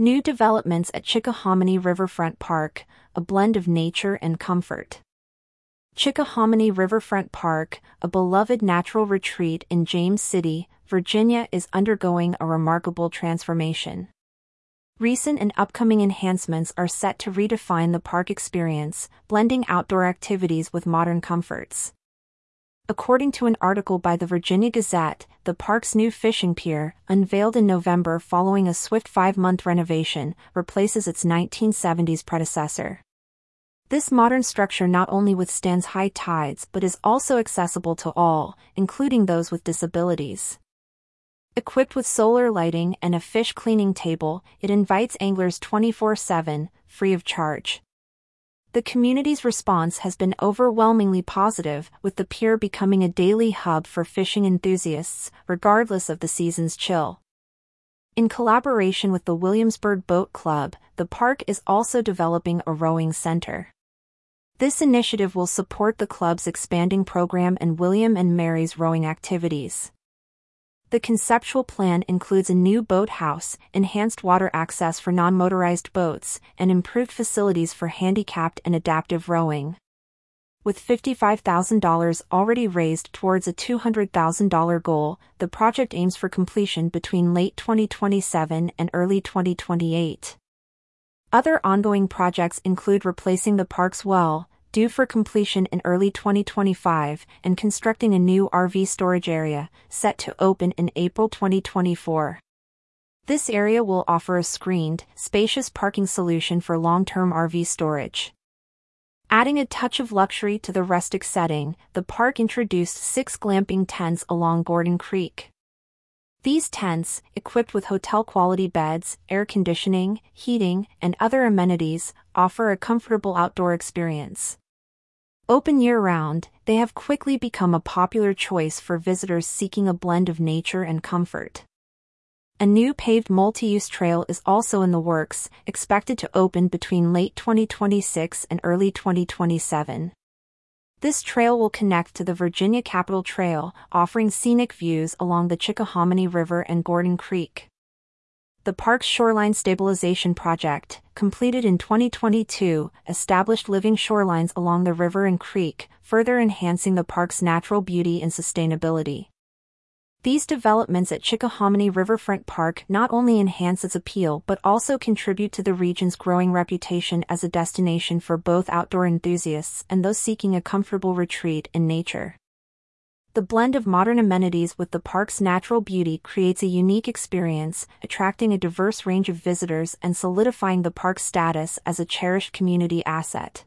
New developments at Chickahominy Riverfront Park, a blend of nature and comfort. Chickahominy Riverfront Park, a beloved natural retreat in James City, Virginia is undergoing a remarkable transformation. Recent and upcoming enhancements are set to redefine the park experience, blending outdoor activities with modern comforts. According to an article by the Virginia Gazette, the park's new fishing pier, unveiled in November following a swift five month renovation, replaces its 1970s predecessor. This modern structure not only withstands high tides but is also accessible to all, including those with disabilities. Equipped with solar lighting and a fish cleaning table, it invites anglers 24 7, free of charge. The community's response has been overwhelmingly positive, with the pier becoming a daily hub for fishing enthusiasts, regardless of the season's chill. In collaboration with the Williamsburg Boat Club, the park is also developing a rowing center. This initiative will support the club's expanding program and William and Mary's rowing activities. The conceptual plan includes a new boathouse, enhanced water access for non-motorized boats, and improved facilities for handicapped and adaptive rowing. With $55,000 already raised towards a $200,000 goal, the project aims for completion between late 2027 and early 2028. Other ongoing projects include replacing the park's well, due for completion in early 2025, and constructing a new RV storage area, set to open in April 2024. This area will offer a screened, spacious parking solution for long-term RV storage. Adding a touch of luxury to the rustic setting, the park introduced six glamping tents along Gordon Creek. These tents, equipped with hotel-quality beds, air conditioning, heating, and other amenities, offer a comfortable outdoor experience. Open year-round, they have quickly become a popular choice for visitors seeking a blend of nature and comfort. A new paved multi-use trail is also in the works, expected to open between late 2026 and early 2027. This trail will connect to the Virginia Capital Trail, offering scenic views along the Chickahominy River and Gordon Creek the park's shoreline stabilization project, completed in 2022, established living shorelines along the river and creek, further enhancing the park's natural beauty and sustainability. These developments at Chickahominy Riverfront Park not only enhance its appeal but also contribute to the region's growing reputation as a destination for both outdoor enthusiasts and those seeking a comfortable retreat in nature. The blend of modern amenities with the park's natural beauty creates a unique experience, attracting a diverse range of visitors and solidifying the park's status as a cherished community asset.